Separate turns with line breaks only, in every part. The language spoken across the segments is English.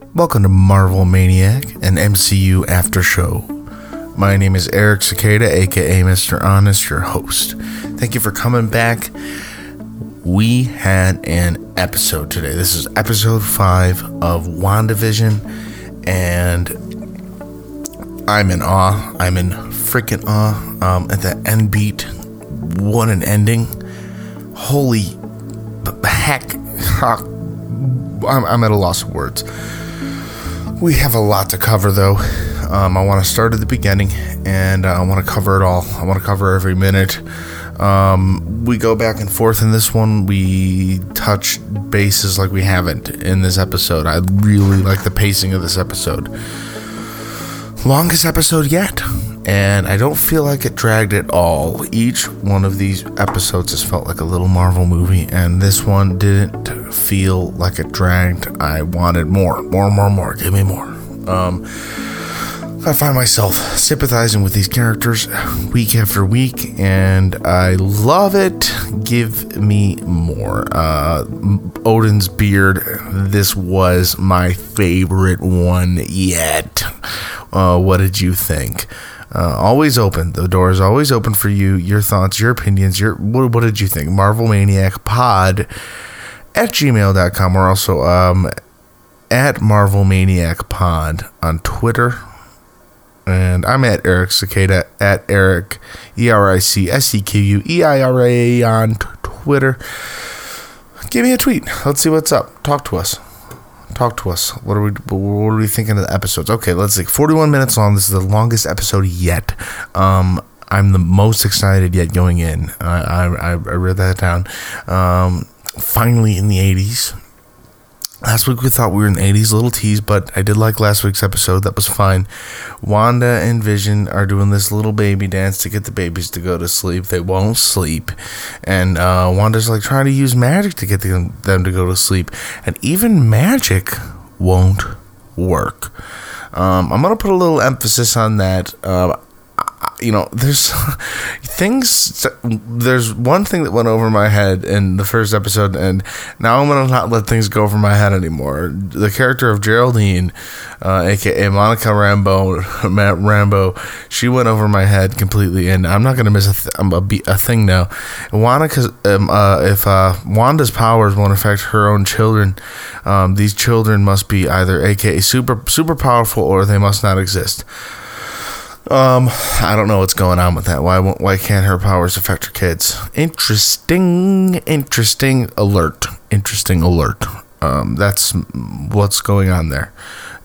Welcome to Marvel Maniac, an MCU after show. My name is Eric Sequeira, aka Mr. Honest, your host. Thank you for coming back. We had an episode today. This is episode 5 of WandaVision, and I'm in awe. I'm in freaking awe. Um, at the end beat, what an ending. Holy heck. I'm, I'm at a loss of words. We have a lot to cover, though. Um, I want to start at the beginning, and I want to cover it all. I want to cover every minute. Um, we go back and forth in this one. We touch bases like we haven't in this episode. I really like the pacing of this episode. Longest episode yet, and I don't feel like it dragged at all. Each one of these episodes has felt like a little Marvel movie, and this one didn't feel like it dragged. I wanted more, more, more, more. Give me more. Um, I find myself sympathizing with these characters week after week, and I love it. Give me more. Uh, Odin's beard. This was my favorite one yet. Uh, what did you think? Uh, always open. The door is always open for you. Your thoughts, your opinions. Your what, what did you think? Marvel Maniac Pod at gmail.com. We're also um, at Marvel Maniac Pod on Twitter. And I'm at Eric Sequeira at Eric E R I C S E Q U E I R A on Twitter. Give me a tweet. Let's see what's up. Talk to us. Talk to us. What are we? What are we thinking of the episodes? Okay, let's see. 41 minutes long. This is the longest episode yet. Um, I'm the most excited yet going in. I I, I read that down. Um, finally in the 80s. Last week we thought we were in the 80s, little tease, but I did like last week's episode. That was fine. Wanda and Vision are doing this little baby dance to get the babies to go to sleep. They won't sleep. And uh, Wanda's like trying to use magic to get them, them to go to sleep. And even magic won't work. Um, I'm going to put a little emphasis on that. Uh, you know, there's things. There's one thing that went over my head in the first episode, and now I'm gonna not let things go over my head anymore. The character of Geraldine, uh, aka Monica Rambeau, Matt Rambeau, she went over my head completely, and I'm not gonna miss a, th- a, a thing now. Wanda, um, uh, if uh, Wanda's powers won't affect her own children, um, these children must be either aka super super powerful or they must not exist. Um, I don't know what's going on with that. Why why can't her powers affect her kids? Interesting, interesting alert. Interesting alert. Um, that's what's going on there.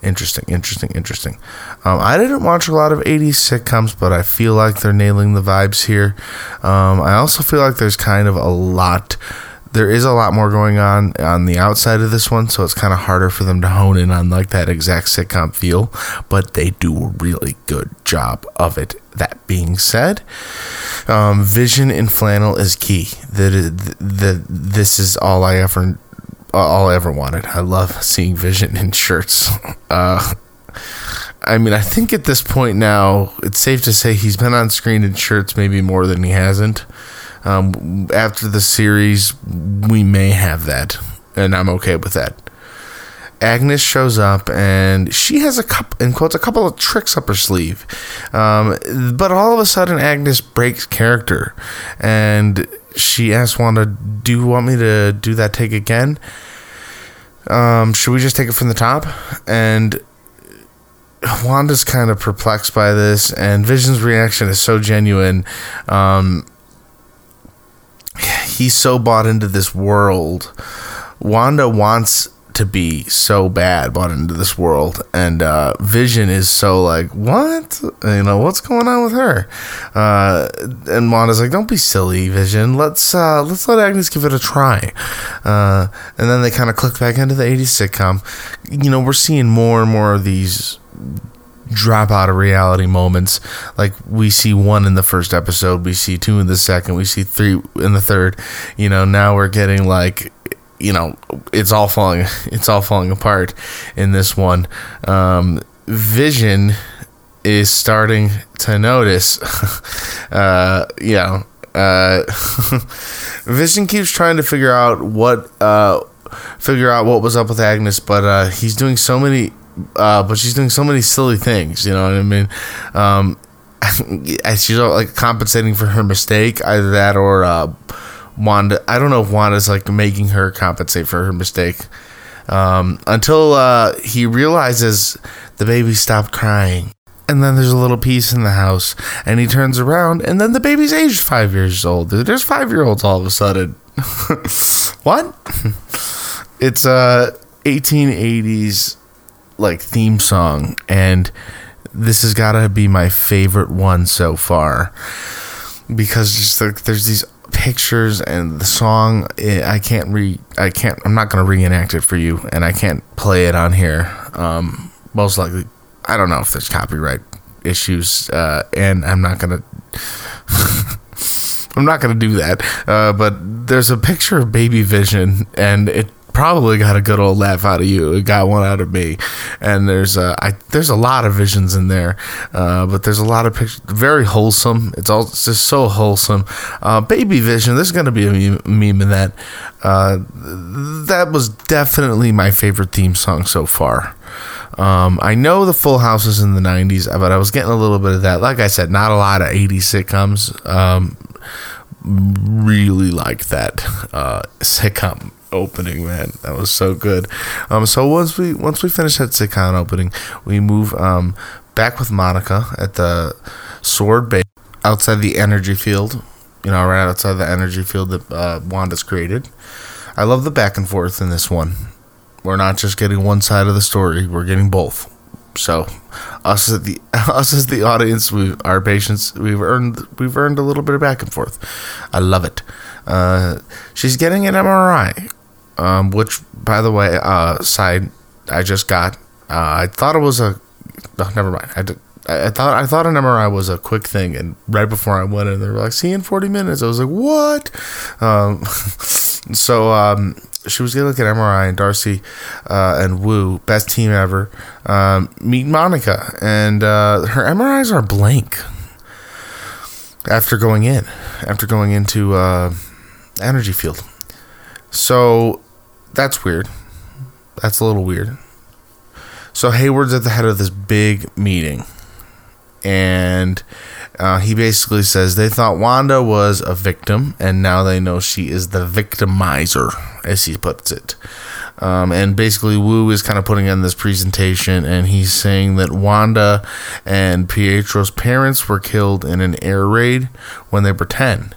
Interesting, interesting, interesting. Um, I didn't watch a lot of 80s sitcoms, but I feel like they're nailing the vibes here. Um, I also feel like there's kind of a lot there is a lot more going on on the outside of this one, so it's kind of harder for them to hone in on like that exact sitcom feel, but they do a really good job of it. That being said, um, vision in flannel is key. That this is all I ever all I ever wanted. I love seeing Vision in shirts. Uh, I mean, I think at this point now, it's safe to say he's been on screen in shirts maybe more than he hasn't. Um, after the series, we may have that, and I'm okay with that. Agnes shows up and she has a couple, in quotes, a couple of tricks up her sleeve. Um, but all of a sudden, Agnes breaks character and she asks Wanda, Do you want me to do that take again? Um, should we just take it from the top? And Wanda's kind of perplexed by this, and Vision's reaction is so genuine. Um, he's so bought into this world. Wanda wants to be so bad bought into this world and uh, vision is so like what? You know what's going on with her? Uh, and wanda's like don't be silly vision. Let's uh, let's let agnes give it a try. Uh, and then they kind of click back into the 80s sitcom. You know we're seeing more and more of these drop out of reality moments. Like we see one in the first episode, we see two in the second, we see three in the third. You know, now we're getting like you know, it's all falling it's all falling apart in this one. Um, Vision is starting to notice uh, you know, uh, Vision keeps trying to figure out what uh, figure out what was up with Agnes, but uh, he's doing so many, uh, but she's doing so many silly things. You know what I mean? Um, she's like compensating for her mistake, either that or uh, Wanda. I don't know if Wanda's like making her compensate for her mistake. Um, until uh, he realizes the baby stopped crying. And then there's a little piece in the house, and he turns around, and then the baby's aged five years old. There's five year olds all of a sudden. what? it's a 1880s like theme song, and this has got to be my favorite one so far. Because just like there's these pictures and the song eh, i can't re i can't i'm not to reenact it for you and i can't play it on here. Um most likely i don't know if there's copyright issues uh and i'm not to i'm not to do that. Uh but there's a picture of baby vision and it probably got a good old laugh out of you. It got one out of me. And there's a I, there's a lot of visions in there, uh, but there's a lot of pictures. Very wholesome. It's all it's just so wholesome. Uh, Baby Vision. There's gonna be a meme in that. Uh, that was definitely my favorite theme song so far. Um, I know the Full House is in the 90s, but I was getting a little bit of that. Like I said, not a lot of 80s sitcoms. Um, really like that uh, sitcom opening, man. That was so good. Um, so once we once we finish that sitcom opening, we move um back with Monica at the Sword Bay outside the energy field. You know, right outside the energy field that uh, Wanda's created. I love the back and forth in this one. We're not just getting one side of the story; we're getting both. So, us as the us as the audience, we our patience, we've earned we've earned a little bit of back and forth. I love it. Uh, she's getting an MRI um, which, by the way, uh, side I just got. Uh, I thought it was a. Oh, never mind. I did. I thought I thought an MRI was a quick thing, and right before I went in, they were like, "See you in 40 minutes." I was like, "What?" Um, so um, she was gonna look at MRI, and Darcy uh, and Wu, best team ever, um, meet Monica, and uh, her MRIs are blank after going in, after going into uh, energy field. So that's weird. That's a little weird. So Hayward's at the head of this big meeting, and uh, he basically says they thought Wanda was a victim, and now they know she is the victimizer, as he puts it. Um, and basically, Wu is kind of putting in this presentation, and he's saying that Wanda and Pietro's parents were killed in an air raid when they were 10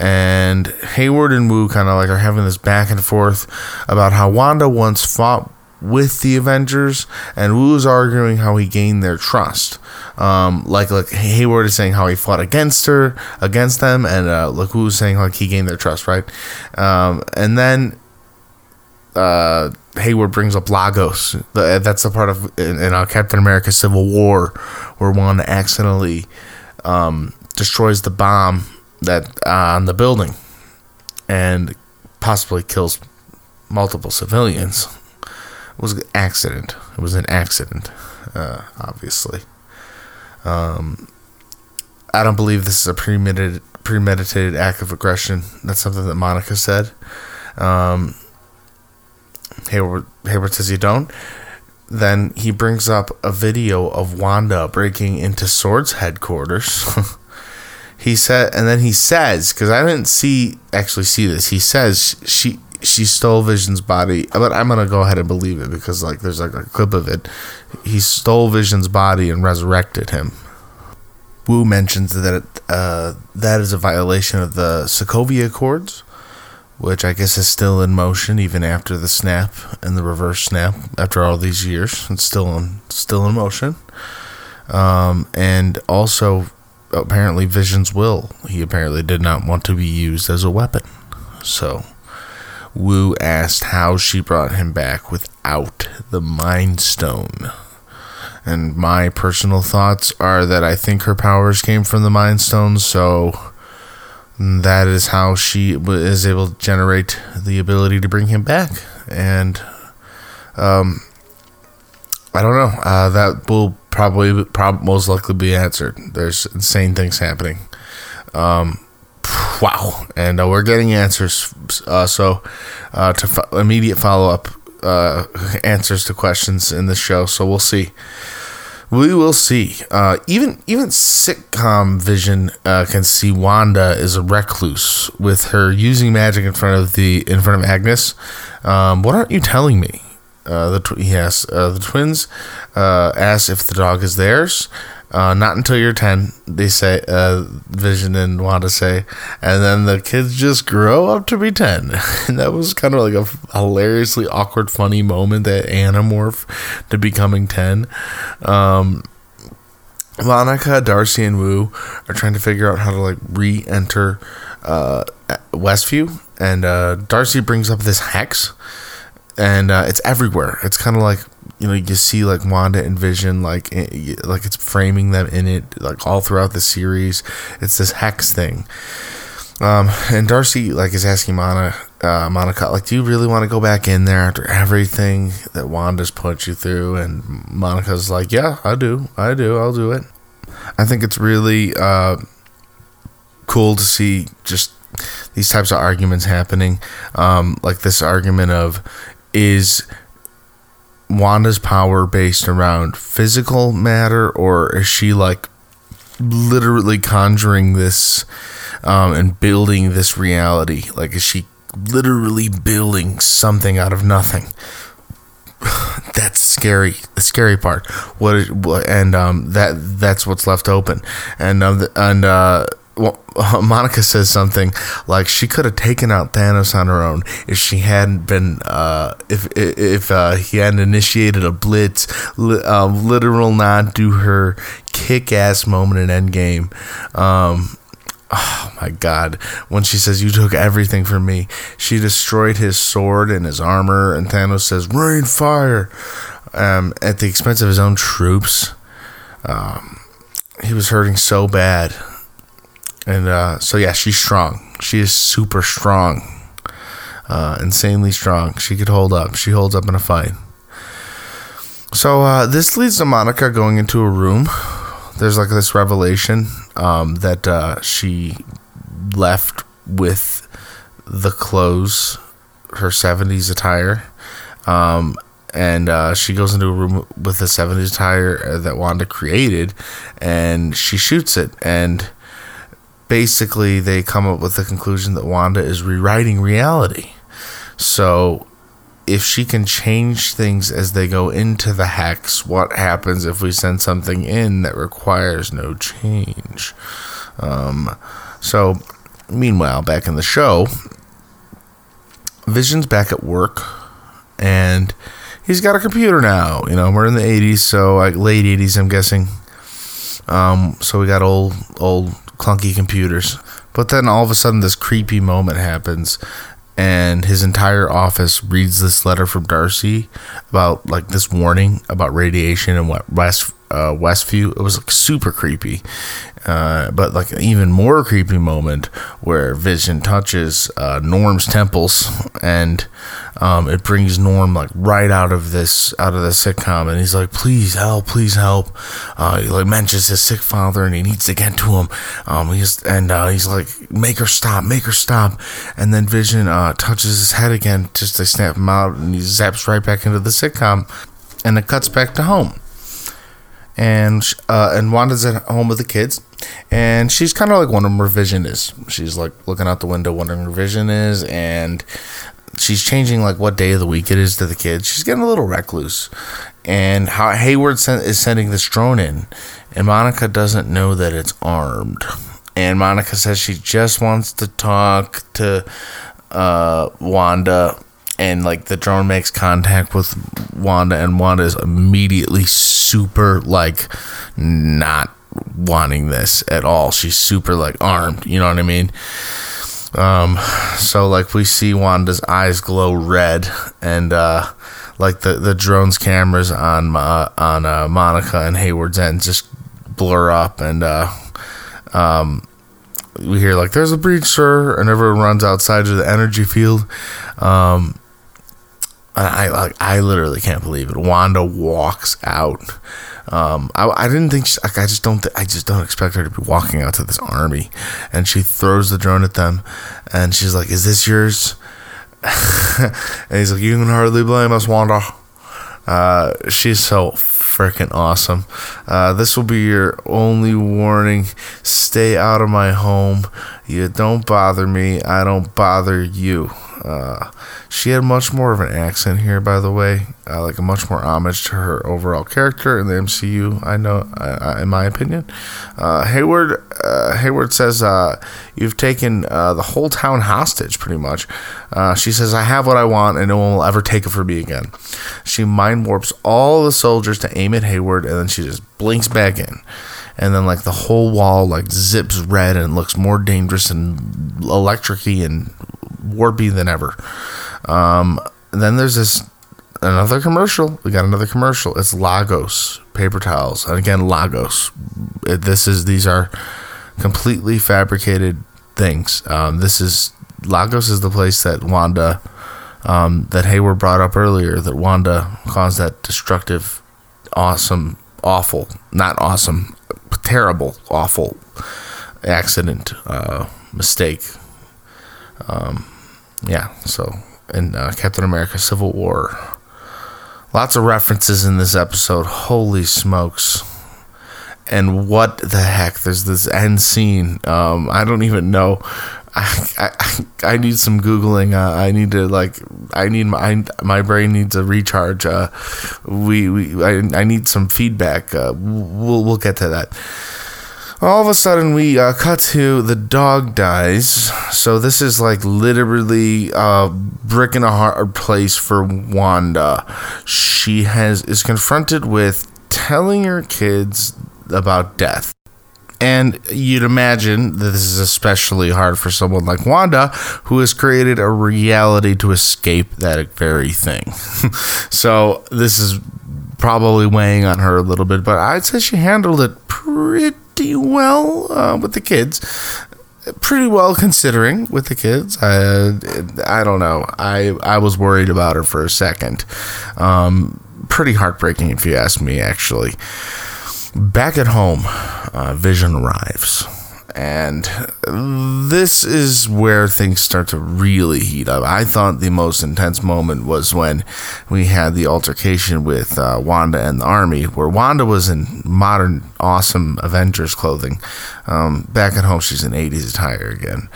and Hayward and Wu kind of like are having this back and forth about how Wanda once fought with the Avengers, and Wu's arguing how he gained their trust. Um, like like Hayward is saying how he fought against her, against them, and uh, like Wu's saying like he gained their trust, right? Um, and then uh, Hayward brings up Lagos. That's the part of in, in Captain America: Civil War where Wanda accidentally um, destroys the bomb that uh, on the building and possibly kills multiple civilians. It was an accident. It was an accident, uh, obviously. Um, I don't believe this is a premeditated premeditated act of aggression. That's something that Monica said. Um, Hayward, Hayward says you don't. Then he brings up a video of Wanda breaking into Sword's headquarters. he said, and then he says, because I didn't see actually see this. He says she she stole Vision's body, but I'm gonna go ahead and believe it because like there's like a clip of it. He stole Vision's body and resurrected him. Wu mentions that uh, that is a violation of the Sokovia Accords, which I guess is still in motion even after the snap and the reverse snap. After all these years, it's still in still in motion. Um, and also apparently Vision's will. He apparently did not want to be used as a weapon. So Wu asked how she brought him back without the Mind Stone. And my personal thoughts are that I think her powers came from the Mind Stone, so that is how she is able to generate the ability to bring him back. And um, I don't know. Uh, that will probably prob- most likely be answered. There's insane things happening. Um, wow, and uh, we're getting answers. Uh, so uh, to fo- immediate follow up uh, answers to questions in the show. So we'll see. We will see. Uh, even even sitcom Vision can see Wanda is a recluse with her using magic in front of the in front of Agnes. Um, what aren't you telling me? Uh, the tw- yes, uh, the twins uh, ask if the dog is theirs. Uh, not until you're 10, they say, uh, Vision and Wanda say, and then the kids just grow up to be 10. and that was kind of like a hilariously awkward, funny moment that anamorph to becoming 10. Um, Monica, Darcy, and Wu are trying to figure out how to like re-enter uh, Westview, and uh, Darcy brings up this hex, and uh, it's everywhere. It's kind of like you know you see like Wanda and Vision like like it's framing them in it like all throughout the series. It's this hex thing. Um, and Darcy like is asking Monica, uh, Monica, like, do you really want to go back in there after everything that Wanda's put you through? And Monica's like, yeah, I do, I do, I'll do it. I think it's really uh, cool to see just these types of arguments happening. Um, like this argument of is Wanda's power based around physical matter, or is she like literally conjuring this um, and building this reality? Like, is she literally building something out of nothing? that's scary. The scary part. What is, and um, that that's what's left open. And um, and uh, well, Monica says something like she could have taken out Thanos on her own if she hadn't been uh, if if uh, he hadn't initiated a blitz, li- uh, literal nod to her kick-ass moment in Endgame. Um, oh my god. When she says you took everything from me she destroyed his sword and his armor and thanos says rain fire um, at the expense of his own troops. Um, he was hurting so bad and uh, so yeah, she's strong. She is super strong, uh, insanely strong. She could hold up. She holds up in a fight. So uh, this leads to Monica going into a room. There's like this revelation um, that uh, she left with the clothes, her 70s attire. Um, and uh, she goes into a room with the 70s attire that Wanda created and she shoots it. And basically they come up with the conclusion that Wanda is rewriting reality. So if she can change things as they go into the hex, what happens if we send something in that requires no change? Um, so, meanwhile, back in the show, Vision's back at work and he's got a computer now. You know, we're in the 80s, so like late 80s, I'm guessing. Um, so we got old, old clunky computers. But then all of a sudden, this creepy moment happens, and his entire office reads this letter from Darcy about like this warning about radiation and what West uh, Westview. It was like super creepy, uh, but like an even more creepy moment where Vision touches uh, Norm's temples and um, it brings Norm like right out of this out of the sitcom, and he's like, "Please help, please help." Uh, he like mentions his sick father, and he needs to get to him. Um, he's and uh, he's like, "Make her stop, make her stop." And then Vision uh, touches his head again just to snap him out, and he zaps right back into the sitcom, and it cuts back to home. And uh, and Wanda's at home with the kids, and she's kind of like wondering where Vision is. She's like looking out the window, wondering where Vision is, and she's changing like what day of the week it is to the kids. She's getting a little recluse, and how Hayward is sending this drone in, and Monica doesn't know that it's armed. And Monica says she just wants to talk to uh, Wanda, and like the drone makes contact with Wanda, and Wanda is immediately super like not wanting this at all. She's super like armed. You know what I mean? Um, so like we see Wanda's eyes glow red, and uh, like the the drone's cameras on uh, on uh, Monica and Hayward's end just blur up, and uh, um, we hear like "There's a breach, sir," and everyone runs outside to the energy field. Um, I like I literally can't believe it. Wanda walks out. Um, I, I didn't think she, like, I just don't th- I just don't expect her to be walking out to this army, and she throws the drone at them, and she's like, "Is this yours?" and he's like, "You can hardly blame us, Wanda." Uh, she's so freaking awesome. Uh, this will be your only warning. Stay out of my home. You don't bother me. I don't bother you. Uh, she had much more of an accent here, by the way, uh, like a much more homage to her overall character in the MCU. I know, in my opinion. Uh, Hayward uh, Hayward says uh, you've taken uh, the whole town hostage, pretty much. she says, "I have what I want, and no one will ever take it from me again." She mind warps all the soldiers to aim at Hayward, and then she just blinks back in and then like the whole wall like zips red and looks more dangerous and electricy and warpy than ever. Um, then there's this another commercial. We got another commercial. It's Lagos paper towels, and again Lagos. This is these are completely fabricated things. Um, this is Lagos is the place that Wanda, um, that Hayward brought up earlier, that Wanda caused that destructive, awesome, awful, not awesome, terrible, awful accident, uh, mistake. Um, yeah, so in uh, Captain America Civil War. Lots of references in this episode. Holy smokes. And what the heck? There's this end scene. Um, I don't even know. I, I, I need some googling. Uh, I need to like. I need my my brain needs a recharge. Uh, we we I, I need some feedback. Uh, we'll we'll get to that all of a sudden we uh, cut to the dog dies. So this is like literally a brick in a hard place for wanda. She has is confronted with telling her kids about death. And you'd imagine that this is especially hard for someone like Wanda, who has created a reality to escape that very thing. so this is probably weighing on her a little bit, but I'd say she handled it pretty pretty well uh, with the kids. Pretty well considering with the kids. I I don't know. I I was worried about her for a second. Um, pretty heartbreaking if you ask me. Actually, back at home, uh, Vision arrives and this is where things start to really heat up. I thought the most intense moment was when we had the altercation with uh, Wanda and the army, where Wanda was in modern, awesome Avengers clothing. Um, back at home, she's in 80s attire again.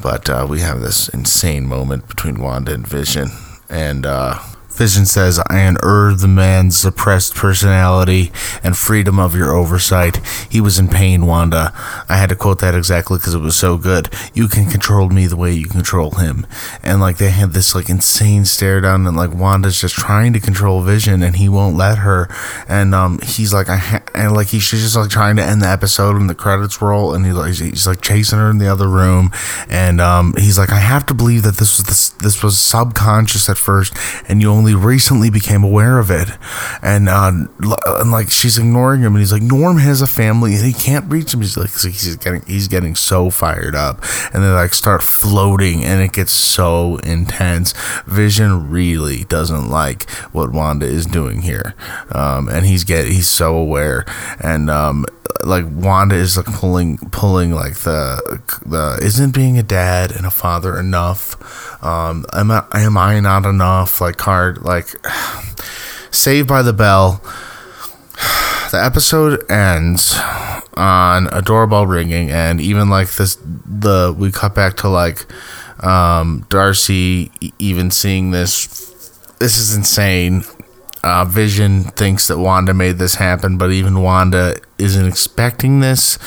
But uh, we have this insane moment between Wanda and Vision. And uh, Vision says, I unearthed the man's suppressed personality and freedom of your oversight. He was in pain, Wanda. I had to quote that exactly because it was so good. You can control me the way you control him. And like they had this like insane stare down, and like Wanda's just trying to control Vision, and he won't let her. And um, he's like, I ha-, and like he's just like trying to end the episode, and the credits roll, and he like he's like chasing her in the other room, and um, he's like, I have to believe that this was this this was subconscious at first, and you only only recently became aware of it, and uh, and like she's ignoring him, and he's like, Norm has a family, and he can't reach him. He's like, he's getting he's getting so fired up, and they like start floating, and it gets so intense. Vision really doesn't like what Wanda is doing here, um, and he's get he's so aware, and um, like Wanda is like pulling pulling like the the isn't being a dad and a father enough um, am I, am I not enough? Like card, like Saved by the Bell. The episode ends on a doorbell ringing, and even like this, the we cut back to like um, Darcy even seeing this. This is insane. Uh, Vision thinks that Wanda made this happen, but even Wanda isn't expecting this.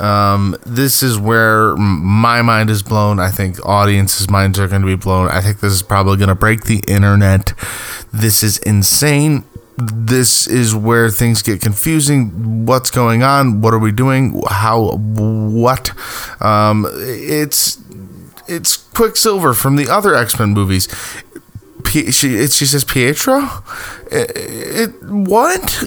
Um, this is where my mind is blown. I think audiences' minds are going to be blown. I think this is probably going to break the internet. This is insane. This is where things get confusing. What's going on? What are we doing? How? What? Um, it's it's Quicksilver from the other X Men movies. P- she it, she says Pietro. It, it, what?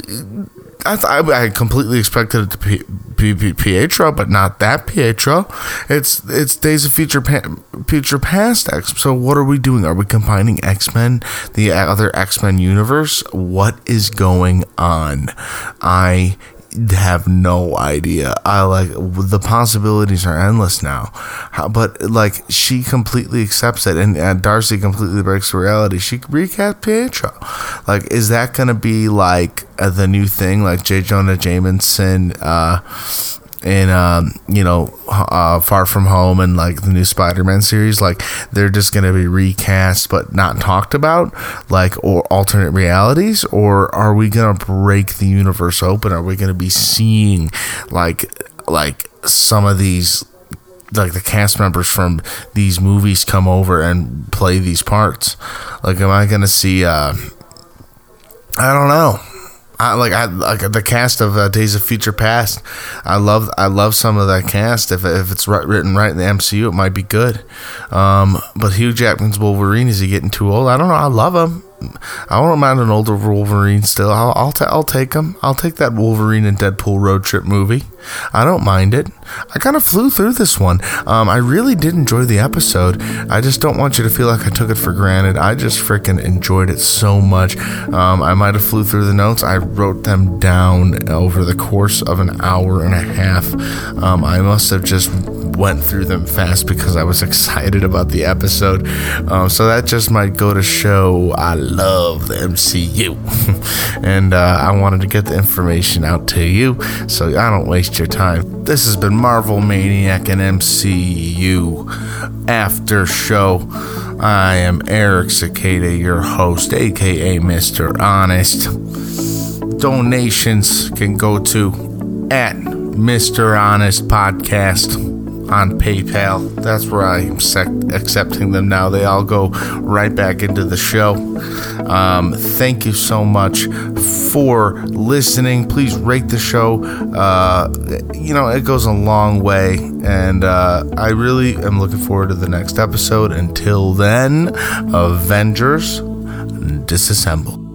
I, I completely expected it to be, be, be, Pietro, but not that Pietro. It's it's Days of Future pa- Future Past X. So what are we doing? Are we combining X Men, the other X Men universe? What is going on? I have no idea. I like the possibilities are endless now, but like she completely accepts it, and, and Darcy completely breaks reality. She recast Pietro. Like, is that gonna be like uh, the new thing? Like J. Jonah Jameson, uh, in um, you know uh, Far From Home and like the new Spider-Man series, like they're just gonna be recast but not talked about, like or alternate realities, or are we gonna break the universe open? Are we gonna be seeing like like some of these like the cast members from these movies come over and play these parts? Like, am I gonna see? Uh, I don't know. I like I like the cast of uh, Days of Future Past. I love I love some of that cast. If, if it's right, written right in the MCU, it might be good. Um, but Hugh Jackman's Wolverine is he getting too old? I don't know. I love him. I don't mind an older Wolverine still. I'll I'll, ta- I'll take him. I'll take that Wolverine and Deadpool road trip movie. I don't mind it. I kind of flew through this one. Um, I really did enjoy the episode. I just don't want you to feel like I took it for granted. I just freaking enjoyed it so much. Um, I might have flew through the notes. I wrote them down over the course of an hour and a half. Um, I must have just went through them fast because I was excited about the episode. Um, so that just might go to show I love the MCU. and uh, I wanted to get the information out to you so I don't waste your time. This has been Marvel Maniac and MCU After Show. I am Eric Sequeira, your host, aka Mr. Honest. Donations can go to at Mr. Honest Podcast on PayPal. That's where I'm sec- accepting them now. They all go right back into the show. Um, thank you so much for listening. Please rate the show. Uh, you know, it goes a long way. And uh, I really am looking forward to the next episode. Until then, Avengers, disassemble.